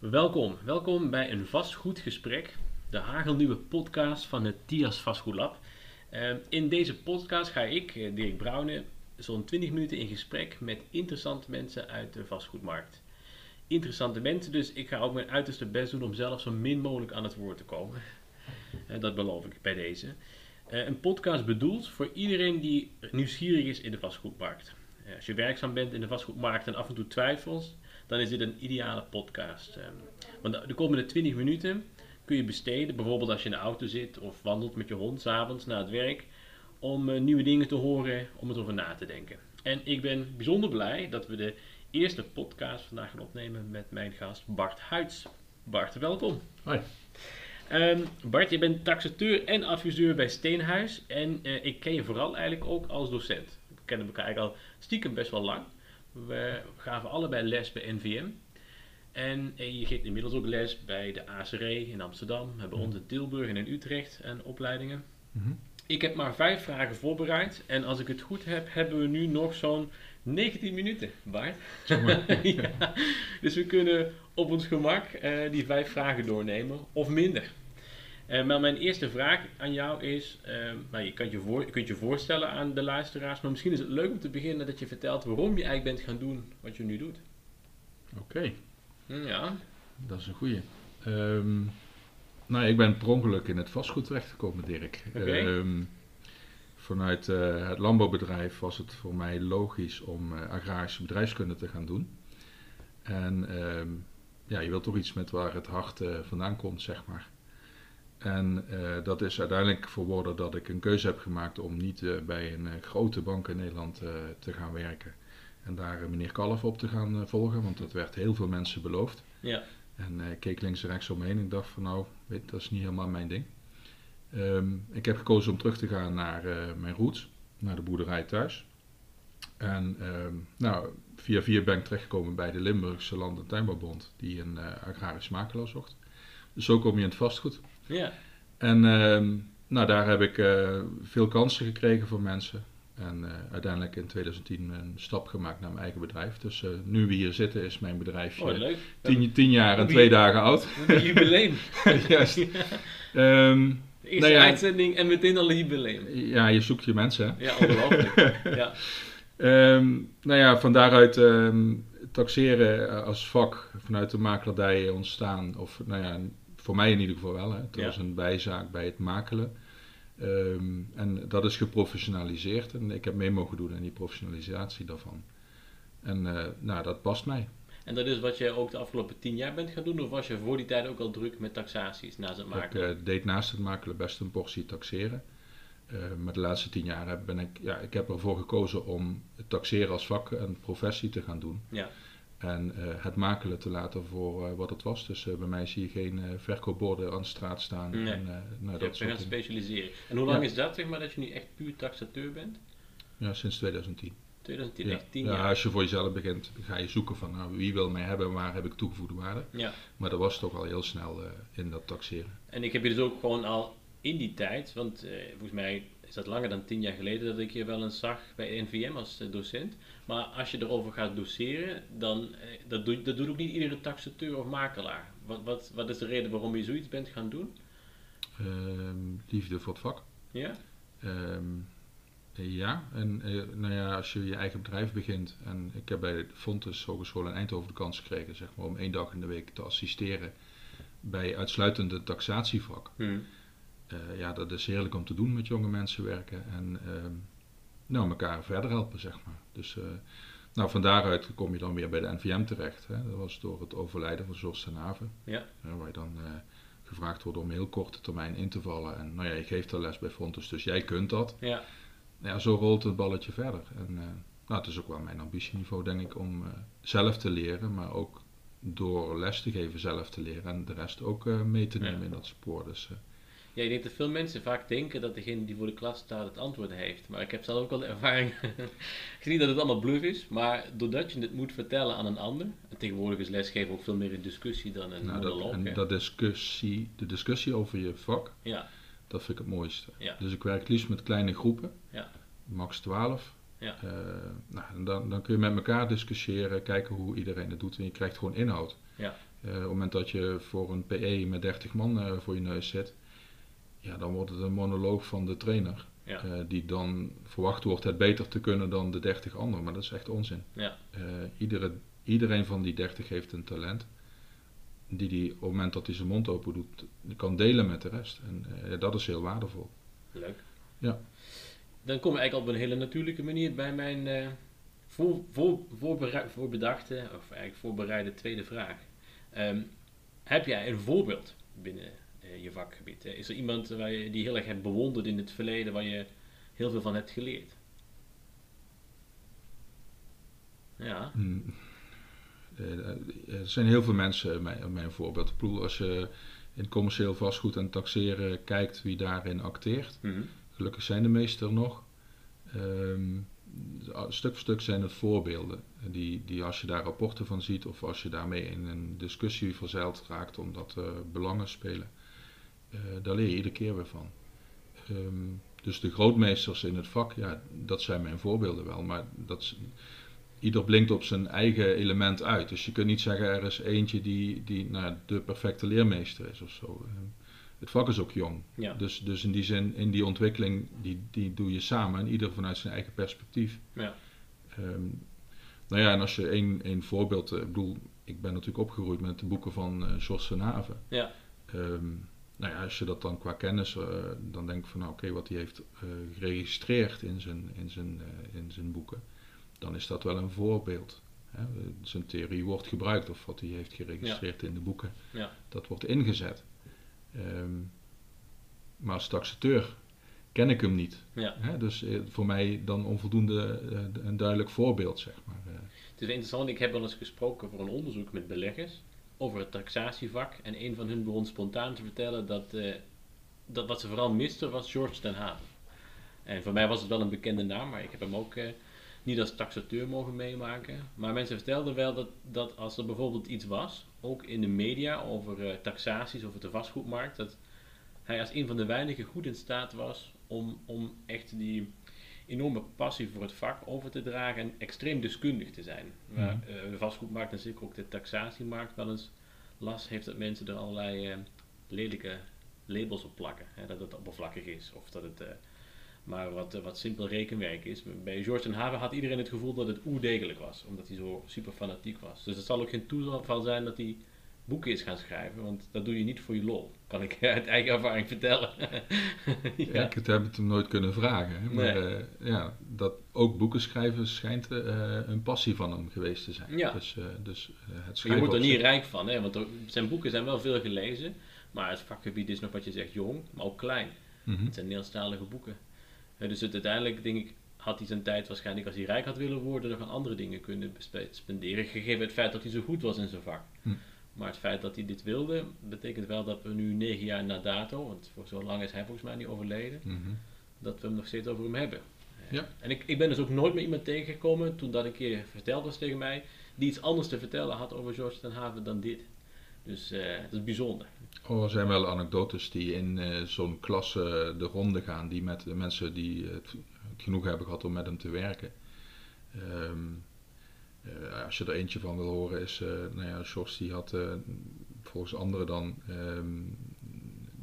Welkom, welkom bij een vastgoedgesprek, de hagelnieuwe podcast van het TIAS Vastgoedlab. Uh, in deze podcast ga ik, eh, Dirk Brouwen, zo'n 20 minuten in gesprek met interessante mensen uit de vastgoedmarkt. Interessante mensen, dus ik ga ook mijn uiterste best doen om zelf zo min mogelijk aan het woord te komen. Uh, dat beloof ik bij deze. Uh, een podcast bedoeld voor iedereen die nieuwsgierig is in de vastgoedmarkt. als je werkzaam bent in de vastgoedmarkt en af en toe twijfelt, dan is dit een ideale podcast. Ehm, want de komende 20 minuten kun je besteden, bijvoorbeeld als je in de auto zit of wandelt met je hond s'avonds na het werk, om uh, nieuwe dingen te horen, om het over na te denken. En ik ben bijzonder blij dat we de eerste podcast vandaag gaan opnemen met mijn gast Bart Huids. Bart, welkom. Hoi. Um, Bart, je bent taxateur en adviseur bij Steenhuis en uh, ik ken je vooral eigenlijk ook als docent. We kennen elkaar eigenlijk al stiekem best wel lang. We gaven allebei les bij NVM. En je geeft inmiddels ook les bij de ACR in Amsterdam. We hebben ons in Tilburg en in Utrecht en opleidingen. Mm -hmm. Ik heb maar vijf vragen voorbereid. En als ik het goed heb, hebben we nu nog zo'n 19 minuten, Bart. ja, dus we kunnen op ons gemak uh, die vijf vragen doornemen, of minder. Uh, maar mijn eerste vraag aan jou is, uh, nou, je, kunt je, voor, je kunt je voorstellen aan de luisteraars, maar misschien is het leuk om te beginnen dat je vertelt waarom je eigenlijk bent gaan doen wat je nu doet. Oké. Okay. Ja. Dat is een goeie. Um, nou, ik ben per ongeluk in het vastgoed terechtgekomen, Dirk. Okay. Um, vanuit uh, het landbouwbedrijf was het voor mij logisch om agrarische bedrijfskunde te gaan doen. En um, ja, je wilt toch iets met waar het hart vandaan komt, zeg maar. En uh, dat is uiteindelijk verworden dat ik een keuze heb gemaakt om niet uh, bij een uh, grote bank in Nederland te gaan werken. En daar meneer Kalf op te gaan volgen, want dat werd heel veel mensen beloofd. Ja. En ik keek links en rechts omheen en ik dacht van nou, weet, dat is niet helemaal mijn ding. Um, ik heb gekozen om terug te gaan naar mijn roots, naar de boerderij thuis. En um, nou, via via ben ik terechtgekomen bij de Limburgse Land- en Tuinbouwbond, die een agrarisch makelaar zocht. Dus zo kom je in het vastgoed. Ja. En uh, nou, daar heb ik uh, veel kansen gekregen voor mensen. En uh, uiteindelijk in 2010 een stap gemaakt naar mijn eigen bedrijf. Dus uh, nu we hier zitten is mijn bedrijfje oh, leuk. Tien, tien, jaar en twee dagen oud. Een jubileum. Juist. ja. um, De eerste nou ja, uitzending en meteen al een jubileum. Ja, je zoekt je mensen. Hè? Ja, ongelooflijk. ja. Um, nou ja, van daaruit um, taxeren als vak vanuit de makelaardij ontstaan. Of nou ja, voor mij in ieder geval wel. Hè. Het Ja. was een bijzaak bij het makelen. Ehm, en dat is geprofessionaliseerd en ik heb mee mogen doen aan die professionalisatie daarvan. En eh, nou, dat past mij. En dat is wat je ook de afgelopen tien jaar bent gaan doen? Of was je voor die tijd ook al druk met taxaties naast het Ik maken? eh, deed naast het makelen best een portie taxeren. Eh, maar de laatste tien jaar ben ik, ja, ik heb ervoor gekozen om het taxeren als vak en professie te gaan doen. Ja. En eh, het makelen te laten voor eh, wat het was. Dus eh, bij mij zie je geen verkoopborden aan de straat staan. Nee. En, nou, Je dat je gaan specialiseren. En hoe lang Ja. is dat, zeg maar, dat je nu echt puur taxateur bent? Ja, sinds 2010. 2010, Ja. echt tien ja, jaar. als je voor jezelf begint, ga je zoeken van nou, wie wil mij hebben en waar heb ik toegevoegde waarde. Ja. Maar dat was toch al heel snel in dat taxeren. En ik heb je dus ook gewoon al in die tijd, want volgens mij is dat langer dan tien jaar geleden dat ik je wel eens zag bij NVM als eh, docent. Maar als je erover gaat doseren, dan eh, dat, doet, dat doet ook niet iedere taxateur of makelaar. Wat, wat, wat is de reden waarom je zoiets bent gaan doen? Ehm, liefde voor het vak. Ja? Ehm, eh, ja, en eh, nou ja, als je je eigen bedrijf begint. En ik heb bij de Fontes Hogeschool in Eindhoven de kans gekregen zeg maar, om één dag in de week te assisteren bij uitsluitend het taxatievak. Hm. Eh, ja, dat is heerlijk om te doen met jonge mensen werken en ehm, nou, elkaar verder helpen, zeg maar. Dus eh, nou, van daaruit kom je dan weer bij de NVM terecht. Hè. Dat was door het overlijden van George ten Haven, Ja. waar je dan eh, gevraagd wordt om heel korte termijn in te vallen. En nou ja, je geeft er les bij Fontes, dus jij kunt dat. Ja. Ja, zo rolt het balletje verder. En nou, het is ook wel mijn ambitieniveau, denk ik, om zelf te leren, maar ook door les te geven zelf te leren en de rest ook mee te nemen Ja. in dat spoor. Dus, Ja, ik denk dat veel mensen vaak denken dat degene die voor de klas staat het antwoord heeft. Maar ik heb zelf ook wel de ervaring. ik zie niet dat het allemaal bluff is, maar doordat je het moet vertellen aan een ander. En tegenwoordig is lesgeven ook veel meer een discussie dan een nou, monoloog. en dat discussie, de discussie over je vak, Ja, dat vind ik het mooiste. Ja. Dus ik werk liefst met kleine groepen, Ja. max 12. Ja. Eh, nou, dan, dan kun je met elkaar discussiëren, kijken hoe iedereen het doet en je krijgt gewoon inhoud. Ja. op het moment dat je voor een PE met 30 man voor je neus zit, ja, dan wordt het een monoloog van de trainer. Ja. die dan verwacht wordt het beter te kunnen dan de 30 anderen. Maar dat is echt onzin. Ja. iedere, iedereen van die 30 heeft een talent die hij op het moment dat hij zijn mond open doet, kan delen met de rest. En uh, dat is heel waardevol. Leuk. Ja. Dan kom we eigenlijk op een hele natuurlijke manier bij mijn voor, voor, voorbedachte, of eigenlijk voorbereide tweede vraag. Um, heb jij een voorbeeld binnen je vakgebied? Is er iemand waar je, die heel erg hebt bewonderd in het verleden, waar je heel veel van hebt geleerd? Ja. Hmm. Eh, er zijn heel veel mensen mijn, mijn voorbeeld. Ik als je in commercieel vastgoed en taxeren kijkt wie daarin acteert. Mhm. Gelukkig zijn de meesten er nog. Um, stuk voor stuk zijn het voorbeelden. Die, die als je daar rapporten van ziet of als je daarmee in een discussie verzeild raakt omdat uh, belangen spelen, daar leer je iedere keer weer van. Um, dus de grootmeesters in het vak, ja, dat zijn mijn voorbeelden wel. Maar dat, ieder blinkt op zijn eigen element uit. Dus je kunt niet zeggen er is eentje die, die nou, de perfecte leermeester is of zo. Ehm, het vak is ook jong. Ja. Dus, dus in die zin, in die ontwikkeling, die, die doe je samen en ieder vanuit zijn eigen perspectief. Ja. Um, nou ja, en als je één, één voorbeeld, uh, ik bedoel, ik ben natuurlijk opgegroeid met de boeken van uh, van Haven. Ja. Um, nou ja, als je dat dan qua kennis, uh, dan denk ik van nou oké, okay, wat hij heeft geregistreerd in zijn, in zijn, in zijn boeken dan is dat wel een voorbeeld. Hè. Zijn theorie wordt gebruikt of wat hij heeft geregistreerd in de boeken, ja. dat wordt ingezet. Um, maar als taxateur ken ik hem niet. Ja. Hè? Dus eh, voor mij dan onvoldoende een duidelijk voorbeeld, zeg maar. Het is interessant, ik heb wel eens gesproken voor een onderzoek met beleggers over het taxatievak. En een van hun begon spontaan te vertellen dat, uh, dat wat ze vooral misten was George ten Haven. En voor mij was het wel een bekende naam, maar ik heb hem ook niet als taxateur mogen meemaken. Maar mensen vertelden wel dat, dat als er bijvoorbeeld iets was, ook in de media over uh, taxaties, over de vastgoedmarkt, dat hij als een van de weinigen goed in staat was om, om echt die enorme passie voor het vak over te dragen en extreem deskundig te zijn. Waar uh, de vastgoedmarkt en zeker ook de taxatiemarkt wel eens last heeft dat mensen er allerlei uh, lelijke labels op plakken. Hè, dat het oppervlakkig is of dat het maar wat, wat simpel rekenwerk is. Bij George ten Haven had iedereen het gevoel dat het oerdegelijk was, omdat hij zo super fanatiek was. Dus het zal ook geen toeval zijn dat hij boeken is gaan schrijven, want dat doe je niet voor je lol. Kan ik uit eigen ervaring vertellen. ja. ja. ik heb het hem nooit kunnen vragen. Hè? Maar nee. uh, ja, dat ook boeken schrijven schijnt uh, een passie van hem geweest te zijn. Ja. Dus, uh, dus het je moet er niet rijk van, hè? want er, zijn boeken zijn wel veel gelezen, maar het vakgebied is nog wat je zegt jong, maar ook klein. Mm -hmm. Het zijn Nederlandstalige boeken. dus het, uiteindelijk denk ik, had hij zijn tijd waarschijnlijk als hij rijk had willen worden, nog aan andere dingen kunnen spenderen. Gegeven het feit dat hij zo goed was in zijn vak. Hm. Maar het feit dat hij dit wilde, betekent wel dat we nu negen jaar na dato, want voor zo lang is hij volgens mij niet overleden, mm -hmm. dat we hem nog steeds over hem hebben. Ja. En ik, ik ben dus ook nooit meer iemand tegengekomen, toen dat een keer verteld was tegen mij, die iets anders te vertellen had over George ten Haven dan dit. Dus uh, dat is bijzonder. Oh, er zijn wel anekdotes die in uh, zo'n klasse de ronde gaan, die met de mensen die het, het, genoeg hebben gehad om met hem te werken. Um, uh, als je er eentje van wil horen is, uh, nou ja, Sjors die had volgens anderen dan um,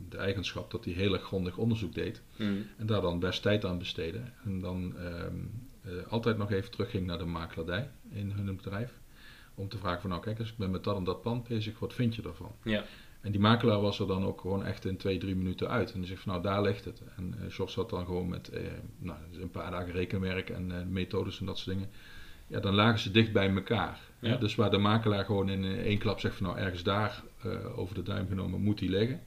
de eigenschap dat hij heel erg grondig onderzoek deed. Mm. En daar dan best tijd aan besteedde. En dan um, altijd nog even terugging naar de makelaardij in hun bedrijf om te vragen van nou kijk eens, ik ben met dat en dat pand bezig, wat vind je daarvan? Ja. En die makelaar was er dan ook gewoon echt in twee, drie minuten uit. En die zegt van nou daar ligt het. En uh, Jos zat dan gewoon met uh, nou, een paar dagen rekenwerk en uh, methodes en dat soort dingen. Ja, dan lagen ze dicht bij elkaar. Ja. Dus waar de makelaar gewoon in één klap zegt van nou ergens daar over de duim genomen moet die liggen.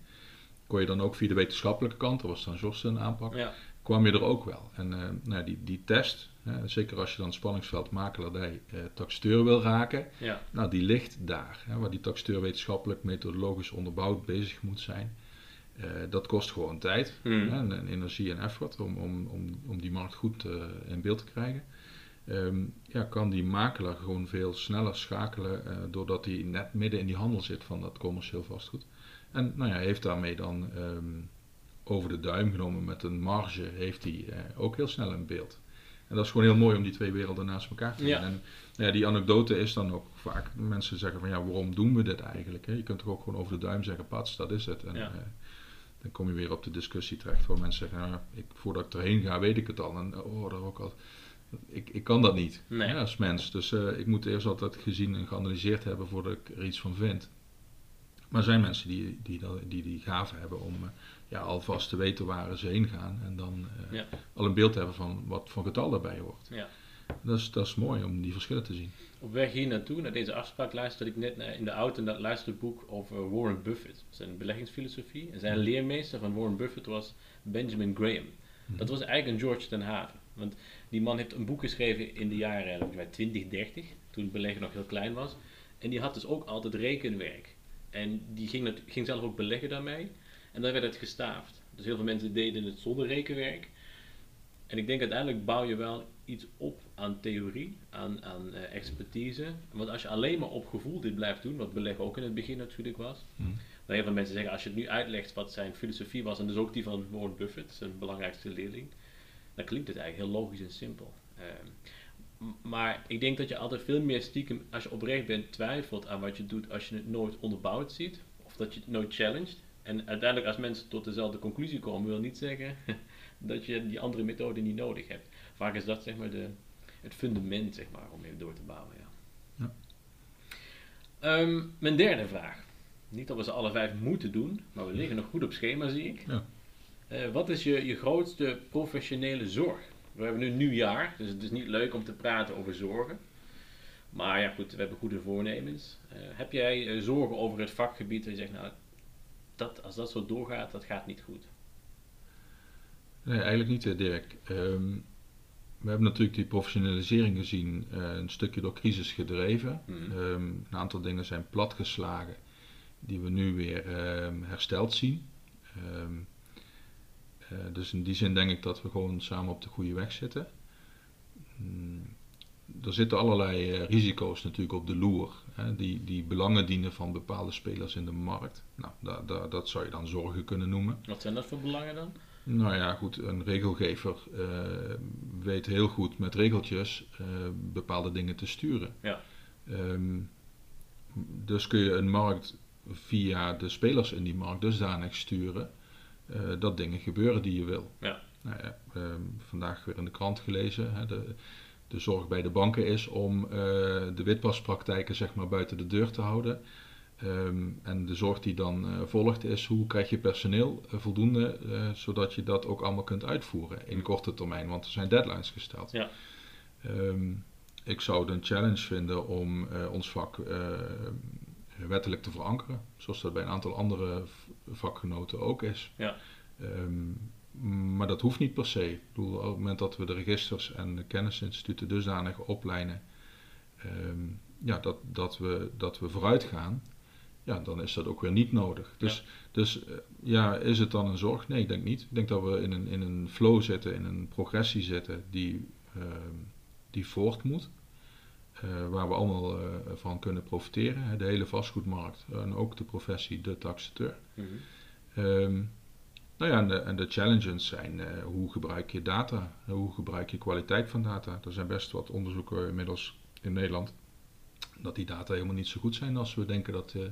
Kon je dan ook via de wetenschappelijke kant, dat was dan Jos een aanpak, Ja. kwam je er ook wel. En nou, die, die test, zeker als je dan spanningsveld makelaardij eh, taxateur wil raken, Ja. nou die ligt daar. Waar die taxateur wetenschappelijk, methodologisch onderbouwd bezig moet zijn. Dat kost gewoon tijd, Mm. hè, en, en, energie en effort om, om, om, om die markt goed in beeld te krijgen. Um, ja, kan die makelaar gewoon veel sneller schakelen uh, doordat hij net midden in die handel zit van dat commercieel vastgoed. En nou ja, heeft daarmee dan um, over de duim genomen met een marge, heeft hij ook heel snel een beeld. En dat is gewoon heel mooi om die twee werelden naast elkaar te zien. Ja. En nou ja, die anekdote is dan ook vaak, mensen zeggen van ja, waarom doen we dit eigenlijk? Hè? Je kunt toch ook gewoon over de duim zeggen, pats, dat is het. En Ja. eh, dan kom je weer op de discussie terecht waar mensen zeggen, nou, ik, voordat ik erheen ga weet ik het al. En oh, daar ook al. Ik, ik kan dat niet Nee. ja, als mens. Dus eh, ik moet eerst altijd gezien en geanalyseerd hebben voordat ik er iets van vind. Maar er zijn mensen die die, die, die gave hebben om eh, ja, alvast te weten waar ze heen gaan. En dan Ja. al een beeld te hebben van wat voor getal daarbij hoort. Ja. Dat is, dat is mooi om die verschillen te zien. Op weg hier naartoe, naar deze afspraak, luisterde ik net in de auto naar dat luisterboek over Warren Buffett. Zijn beleggingsfilosofie. En zijn leermeester van Warren Buffett was Benjamin Graham. Dat was eigenlijk een George ten Haven. Want die man heeft een boek geschreven in de jaren volgens mij 2030, toen het beleggen nog heel klein was. En die had dus ook altijd rekenwerk. En die ging, het, ging zelf ook beleggen daarmee. En dan werd het gestaafd. Dus heel veel mensen deden het zonder rekenwerk. En ik denk uiteindelijk bouw je wel iets op aan theorie, aan, aan eh, expertise. Want als je alleen maar op gevoel dit blijft doen, wat beleggen ook in het begin natuurlijk was. Mhm. Dan heel veel mensen zeggen, als je het nu uitlegt wat zijn filosofie was, en dus ook die van Warren Buffett, zijn belangrijkste leerling, dan klinkt het eigenlijk heel logisch en simpel. Ehm, maar ik denk dat je altijd veel meer stiekem, als je oprecht bent, twijfelt aan wat je doet als je het nooit onderbouwd ziet, of dat je het nooit challenged. En uiteindelijk als mensen tot dezelfde conclusie komen, wil niet zeggen dat je die andere methode niet nodig hebt. Vaak is dat zeg maar de, het fundament zeg maar, om even door te bouwen. Ja. Ja. Ehm, mijn derde vraag. Niet dat we ze alle vijf moeten doen, maar we liggen nog goed op schema zie ik. Ja. Eh, wat is je, je grootste professionele zorg? We hebben nu nieuwjaar, dus het is niet leuk om te praten over zorgen. Maar ja goed, we hebben goede voornemens. Eh, heb jij eh, zorgen over het vakgebied dat je zegt, nou, dat, als dat zo doorgaat, dat gaat niet goed? Nee, eigenlijk niet, Dirk. Ehm, we hebben natuurlijk die professionalisering gezien, een stukje door crisis gedreven. Mhm. Ehm, een aantal dingen zijn platgeslagen, die we nu weer ehm, hersteld zien. Eh, dus in die zin denk ik dat we gewoon samen op de goede weg zitten. Mm, er zitten allerlei eh, risico's natuurlijk op de loer, hè, die, die belangen dienen van bepaalde spelers in de markt. Nou, da, da- dat zou je dan zorgen kunnen noemen. Wat zijn dat voor belangen dan? Nou ja, goed, een regelgever eh, weet heel goed met regeltjes eh, bepaalde dingen te sturen. Ja. Ehm, dus kun je een markt via de spelers in die markt dusdanig sturen eh, dat dingen gebeuren die je wil. Ja. Nou ja, ehm, vandaag weer in de krant gelezen. Hè, de, de zorg bij de banken is om eh, de witwaspraktijken zeg maar buiten de deur te houden. Ehm, en de zorg die dan eh, volgt is hoe krijg je personeel eh, voldoende, eh, zodat je dat ook allemaal kunt uitvoeren in korte termijn, want er zijn deadlines gesteld. Ja. Ehm, ik zou het een challenge vinden om eh, ons vak eh, wettelijk te verankeren, zoals dat bij een aantal andere vakgenoten ook is. Ja. Ehm, maar dat hoeft niet per se. Ik bedoel, op het moment dat we de registers en de kennisinstituten dusdanig opleiden, ehm, ja, dat, dat, we, dat we vooruit gaan, ja, dan is dat ook weer niet nodig. Dus, dus eh, ja, is het dan een zorg? Nee, ik denk niet. Ik denk dat we in een, in een flow zitten, in een progressie zitten die, ehm, die voort moet. Eh, waar we allemaal eh, van kunnen profiteren. De hele vastgoedmarkt en ook de professie, de taxateur. Ehm, nou ja, en de, en de challenges zijn eh, hoe gebruik je data? Hoe gebruik je kwaliteit van data? Er zijn best wat onderzoeken inmiddels in Nederland dat die data helemaal niet zo goed zijn als we denken dat, eh,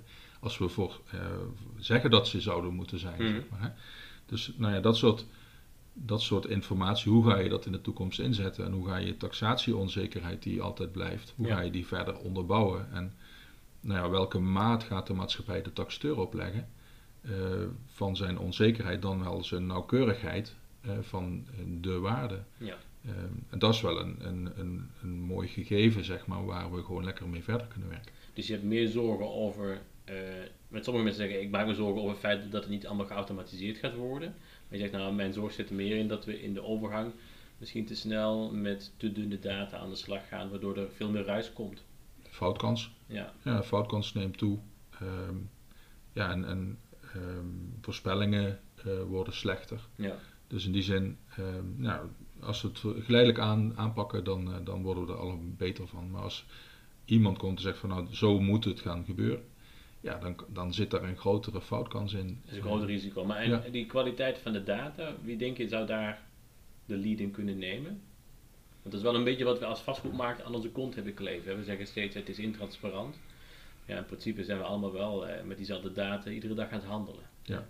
als we voor zeggen dat ze zouden moeten zijn. Mhm. Zeg maar, hè? Dus nou ja, dat soort, dat soort informatie, hoe ga je dat in de toekomst inzetten? En hoe ga je taxatieonzekerheid die altijd blijft, hoe Ja. ga je die verder onderbouwen? En nou ja, welke maat gaat de maatschappij de taxateur opleggen? eh, van zijn onzekerheid dan wel zijn nauwkeurigheid eh, van de waarde. Ja. Eh, en dat is wel een, een, een, een mooi gegeven, zeg maar, waar we gewoon lekker mee verder kunnen werken. Dus je hebt meer zorgen over. met sommige mensen zeggen, ik maak me zorgen over het feit dat het niet allemaal geautomatiseerd gaat worden. Maar je zegt, nou, mijn zorg zit er meer in dat we in de overgang misschien te snel met te dunne data aan de slag gaan, waardoor er veel meer ruis komt. Foutkans, Ja, ja, foutkans neemt toe. Ehm, ja, en, en ehm, voorspellingen eh, worden slechter. ja, Dus in die zin, ehm, nou, als we het geleidelijk aan, aanpakken, dan, eh, dan worden we er allemaal beter van. Maar als iemand komt en zegt van nou, zo moet het gaan gebeuren, ja, dan, dan zit daar een grotere foutkans in. dat is een groot risico. Maar en Ja. die kwaliteit van de data, wie denk je zou daar de lead in kunnen nemen? Want dat is wel een beetje wat we als vastgoedmarkt aan onze kont hebben kleven. We zeggen steeds het is intransparant. Ja, in principe zijn we allemaal wel eh, met diezelfde data iedere dag aan het handelen. Ja.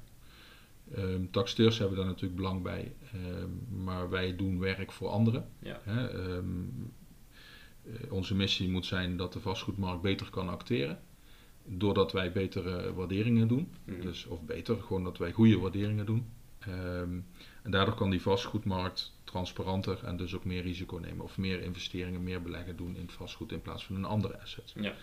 Um, taxateurs hebben daar natuurlijk belang bij, um, maar wij doen werk voor anderen. Ja. Hè? Um, uh, onze missie moet zijn dat de vastgoedmarkt beter kan acteren. Doordat wij betere waarderingen doen. Mhm. Dus, of beter, gewoon dat wij goede waarderingen doen. en daardoor kan die vastgoedmarkt transparanter en dus ook meer risico nemen. Of meer investeringen, meer beleggen doen in het vastgoed in plaats van een andere asset. Ja.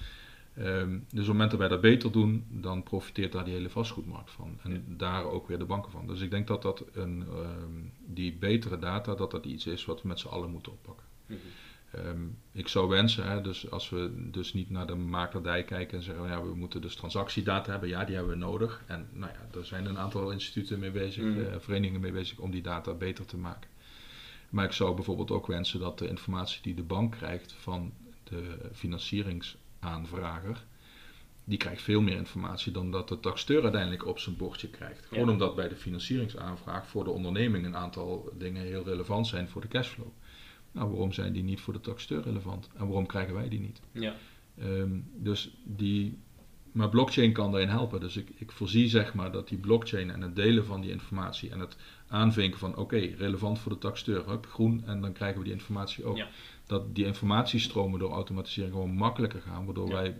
Um, dus op het moment dat wij dat beter doen, dan profiteert daar die hele vastgoedmarkt van. En Ja. daar ook weer de banken van. Dus ik denk dat dat een, um, die betere data, dat dat iets is wat we met z'n allen moeten oppakken. Mhm. Um, ik zou wensen, hè, dus als we dus niet naar de makelaardij kijken en zeggen, ja, we moeten dus transactiedata hebben, ja, die hebben we nodig. En nou ja, er zijn een aantal instituten mee bezig, Mhm. uh, verenigingen mee bezig om die data beter te maken. Maar ik zou bijvoorbeeld ook wensen dat de informatie die de bank krijgt van de financieringsaanvrager, die krijgt veel meer informatie dan dat de taxateur uiteindelijk op zijn bordje krijgt. Gewoon Ja. omdat bij de financieringsaanvraag voor de onderneming een aantal dingen heel relevant zijn voor de cashflow. Nou, waarom zijn die niet voor de taxateur relevant? En waarom krijgen wij die niet? Ja. Um, dus die, maar blockchain kan daarin helpen. Dus ik, ik voorzie zeg maar dat die blockchain en het delen van die informatie en het aanvinken van oké, relevant voor de taxateur, hup, groen en dan krijgen we die informatie ook. Ja. Dat die informatiestromen door automatisering gewoon makkelijker gaan, waardoor Ja. wij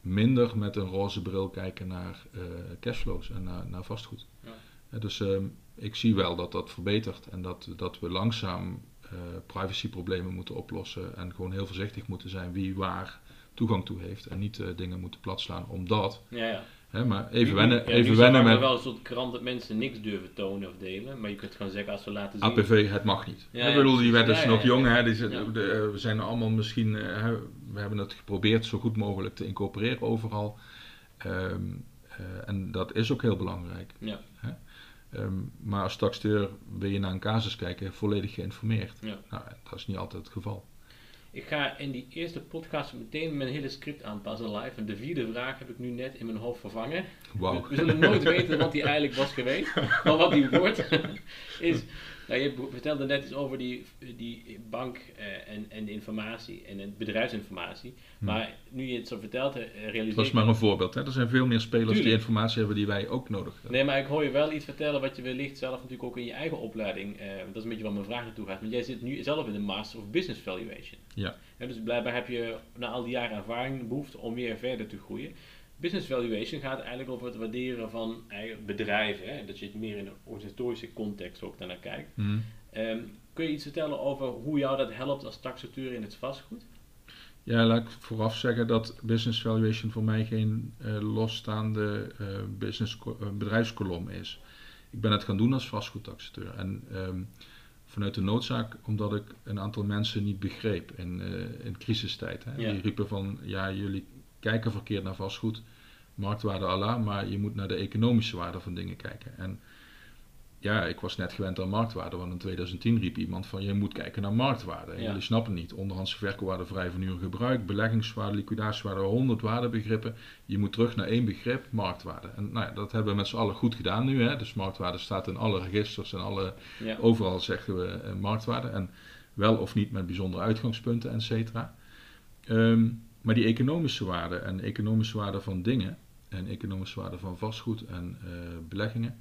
minder met een roze bril kijken naar uh, cashflows en naar, naar vastgoed. Ja. Uh, dus um, ik zie wel dat dat verbetert en dat, dat we langzaam privacyproblemen moeten oplossen en gewoon heel voorzichtig moeten zijn wie waar toegang toe heeft en niet uh, dingen moeten platslaan omdat. Ja, ja. Hè, maar even Nu- wennen, ja, even wennen er met wel een soort krant dat mensen niks durven tonen of delen. Maar je kunt gewoon zeggen als we laten zien. APV, het mag niet. Ja, ik bedoel, die is Ja, nog jong, hè, die de, eh, we zijn allemaal misschien, eh, hè, we hebben het geprobeerd zo goed mogelijk te incorporeren overal. Ehm, eh, en dat is ook heel belangrijk. Ja. Ehm, maar als taxateur wil je naar een casus kijken, volledig geïnformeerd. Ja. Nou, dat is niet altijd het geval. Ik ga in die eerste podcast meteen mijn hele script aanpassen live. En de vierde vraag heb ik nu net in mijn hoofd vervangen. We zullen nooit weten wat die eigenlijk was geweest. Maar wat die wordt, is... Nou, je vertelde net iets over die, die bank eh, en, en de informatie en het bedrijfsinformatie. Hm. Maar nu je het zo vertelt, eh, realiseer Dat is maar een voorbeeld. Hè. Er zijn veel meer spelers die informatie hebben die wij ook nodig hebben. Nee, maar ik hoor je wel iets vertellen wat je wellicht zelf natuurlijk ook in je eigen opleiding, eh, dat is een beetje waar mijn vraag naartoe gaat, want jij zit nu zelf in de Master of Business Valuation. Ja. Ja, dus blijkbaar heb je na al die jaren ervaring behoefte om weer verder te groeien. Business Valuation gaat eigenlijk over het waarderen van eigen bedrijven, hè, dat je het meer in een organisatorische context ook daarnaar kijkt. Hm. Ehm, kun je iets vertellen over hoe jou dat helpt als taxateur in het vastgoed? Ja, laat ik vooraf zeggen dat business valuation voor mij geen eh, losstaande eh, business eh, bedrijfskolom is. Ik ben het gaan doen als vastgoedtaxateur. En ehm, vanuit de noodzaak, omdat ik een aantal mensen niet begreep in, in crisistijd. Hè. Ja. Die riepen van, ja, jullie kijken verkeerd naar vastgoed, marktwaarde Allah, maar je moet naar de economische waarde van dingen kijken. En ja, ik was net gewend aan marktwaarde, want in 2010 riep iemand van, je moet kijken naar marktwaarde. En Ja. jullie snappen niet, onderhandse verkoopwaarde vrij van uur gebruik, beleggingswaarde, liquidatiewaarde, 100 waardebegrippen. Je moet terug naar één begrip, marktwaarde. En nou ja, dat hebben we met z'n allen goed gedaan nu. Hè. Dus marktwaarde staat in alle registers en alle, Ja. overal zeggen we eh, marktwaarde. En wel of niet met bijzondere uitgangspunten, et cetera. Ehm, maar die economische waarde en economische waarde van dingen en economische waarde van vastgoed en eh, beleggingen.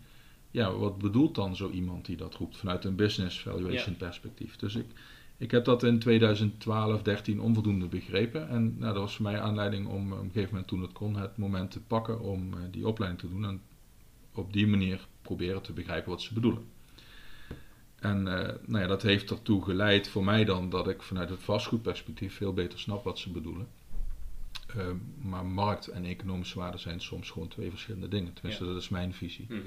Ja, wat bedoelt dan zo iemand die dat roept vanuit een business valuation perspectief? Dus ik, ik heb dat in 2012, 13 onvoldoende begrepen. En nou, dat was voor mij aanleiding om op een gegeven moment toen het kon het moment te pakken om eh, die opleiding te doen. En op die manier proberen te begrijpen wat ze bedoelen. En eh, nou ja, dat heeft ertoe geleid voor mij dan dat ik vanuit het vastgoedperspectief veel beter snap wat ze bedoelen. Ehm, maar markt en economische waarde zijn soms gewoon twee verschillende dingen. Tenminste, Ja. dat is mijn visie. Mhm.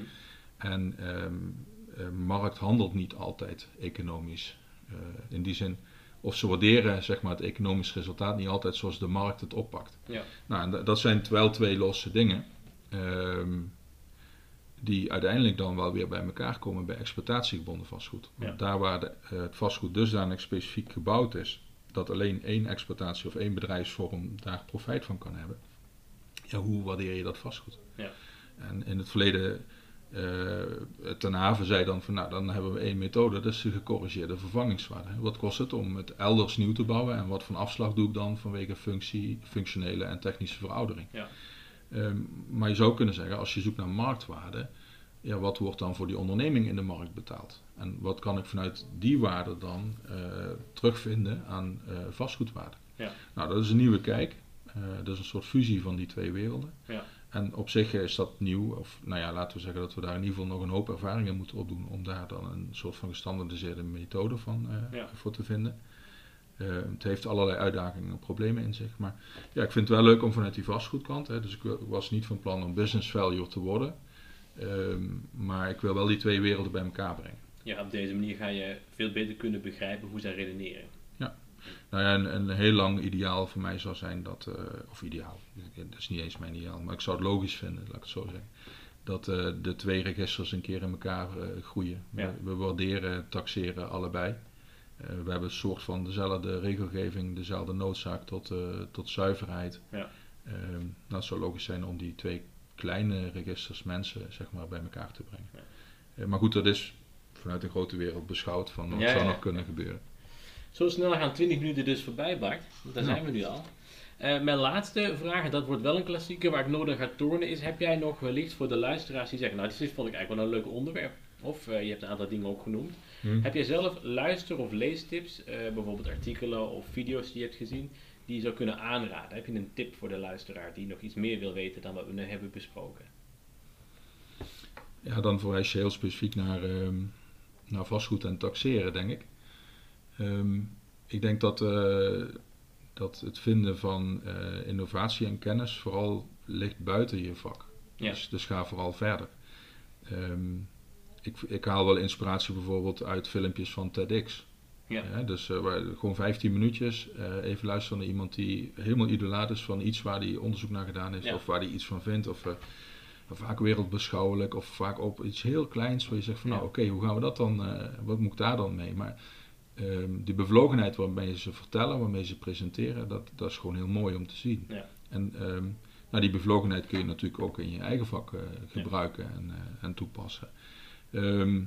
En ehm, eh, markt handelt niet altijd economisch. Eh, in die zin, of ze waarderen zeg maar, het economisch resultaat niet altijd zoals de markt het oppakt. Ja. Nou, en dat zijn wel twee losse dingen. ehm, die uiteindelijk dan wel weer bij elkaar komen bij exploitatiegebonden vastgoed. Want Ja. daar waar de, eh, het vastgoed dusdanig specifiek gebouwd is, dat alleen één exploitatie of één bedrijfsvorm daar profijt van kan hebben. Ja, hoe waardeer je dat vastgoed? Ja. En in het verleden Uh, ten Haven zei dan van nou dan hebben we één methode, dat is de gecorrigeerde vervangingswaarde. Wat kost het om het elders nieuw te bouwen en wat voor afslag doe ik dan vanwege functie, functionele en technische veroudering. Ja. Um, maar je zou kunnen zeggen, als je zoekt naar marktwaarde, ja, wat wordt dan voor die onderneming in de markt betaald? En wat kan ik vanuit die waarde dan uh, terugvinden aan uh, vastgoedwaarde? Ja. Nou, dat is een nieuwe kijk. dat is een soort fusie van die twee werelden. Ja. En op zich is dat nieuw, of nou ja, laten we zeggen dat we daar in ieder geval nog een hoop ervaringen moeten opdoen om daar dan een soort van gestandardiseerde methode van Ja. voor te vinden. Uh, het heeft allerlei uitdagingen en problemen in zich, maar ja, ik vind het wel leuk om vanuit die vastgoedkant, hè, dus ik wa- was niet van plan om business value te worden, Ehm, maar ik wil wel die twee werelden bij elkaar brengen. Ja, op deze manier ga je veel beter kunnen begrijpen hoe zij redeneren. Nou ja, een, een heel lang ideaal voor mij zou zijn dat, eh, of ideaal, dat is niet eens mijn ideaal, maar ik zou het logisch vinden, laat ik het zo zeggen. Dat eh, de twee registers een keer in elkaar eh, groeien. Ja. We, we waarderen, taxeren allebei. We hebben een soort van dezelfde regelgeving, dezelfde noodzaak tot, tot zuiverheid. Ja. Ehm, nou, het zou logisch zijn om die twee kleine registers mensen zeg maar, bij elkaar te brengen. Ja. Eh, maar goed, dat is vanuit de grote wereld beschouwd van wat Ja, zou ja. nog kunnen gebeuren. Zo snel gaan 20 minuten dus voorbij, Bart. Daar Ja. zijn we nu al. Eh, mijn laatste vraag, en dat wordt wel een klassieker waar ik nodig ga tornen, is: heb jij nog wellicht voor de luisteraars die zeggen, nou, dit vond ik eigenlijk wel een leuk onderwerp? Of eh, je hebt een aantal dingen ook genoemd. Hm. Heb jij zelf luister- of leestips, eh, bijvoorbeeld artikelen of video's die je hebt gezien, die je zou kunnen aanraden? Heb je een tip voor de luisteraar die nog iets meer wil weten dan wat we nu hebben besproken? Ja, dan verwijs je heel specifiek naar, ehm, naar vastgoed en taxeren, denk ik. Ehm, ik denk dat, eh, dat het vinden van eh, innovatie en kennis vooral ligt buiten je vak. Ja. Dus, dus ga vooral verder. Ehm, ik, ik haal wel inspiratie bijvoorbeeld uit filmpjes van TEDx. Ja. Dus eh, waar, gewoon 15 minuutjes eh, even luisteren naar iemand die helemaal idolaat is van iets waar hij onderzoek naar gedaan heeft Ja. of waar hij iets van vindt. Of, eh, vaak wereldbeschouwelijk of vaak op iets heel kleins waar je zegt van Ja. nou oké, hoe gaan we dat dan, wat moet ik daar dan mee? Maar ehm, die bevlogenheid waarmee ze vertellen, waarmee ze presenteren, dat, dat is gewoon heel mooi om te zien. Ja. En ehm, nou, die bevlogenheid kun je natuurlijk ook in je eigen vak gebruiken en, en toepassen. Ehm,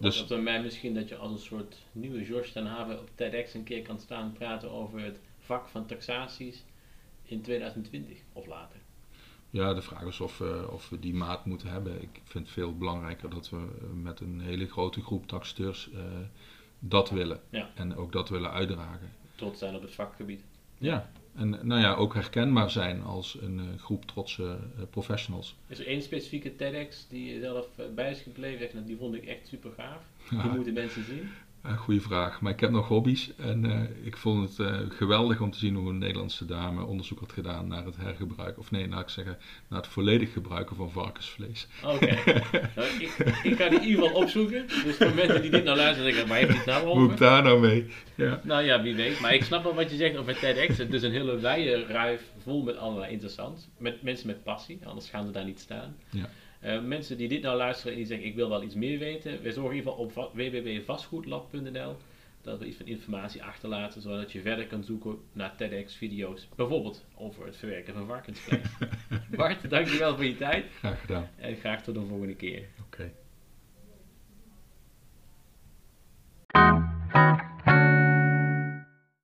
Dus, op termijn misschien dat je als een soort nieuwe George ten Haven op TEDx een keer kan staan praten over het vak van taxaties in 2020 of later. Ja, de vraag is of, we- of we die maat moeten hebben. Ik vind het veel belangrijker dat we eh, met een hele grote groep taxateurs eh, dat willen. Ja. En ook dat willen uitdragen. Trots zijn op het vakgebied. Ja. En nou ja, ook herkenbaar zijn als een eh, groep trotse eh, professionals. Is er één specifieke TEDx die je zelf eh, bij is gebleven? Nou, die vond ik echt super gaaf. Die Ja, moeten mensen zien. Een goede vraag. Maar ik heb nog hobby's. En eh, ik vond het eh, geweldig om te zien hoe een Nederlandse dame onderzoek had gedaan naar het hergebruik. Of nee, laat ik zeggen, naar het volledig gebruiken van varkensvlees. Oké. nou, ik, ik ga die in ieder geval opzoeken. Dus voor mensen die dit nou luisteren, denken, waar heeft het nou Hoe moet ik over? daar nou mee? Ja. Nou ja, wie weet. Maar ik snap wel wat je zegt over TEDx. Het is een hele wijde ruif vol met allerlei interessant. Met mensen met passie, anders gaan ze daar niet staan. Ja. Eh, mensen die dit nou luisteren en die zeggen ik wil wel iets meer weten, wij zorgen in ieder geval op www.vastgoedlab.nl dat we iets van informatie achterlaten, zodat je verder kan zoeken naar TEDx-video's, bijvoorbeeld over het verwerken van varkensvlees. Bart, dankjewel voor je tijd. Graag gedaan. En graag tot de volgende keer. Oké.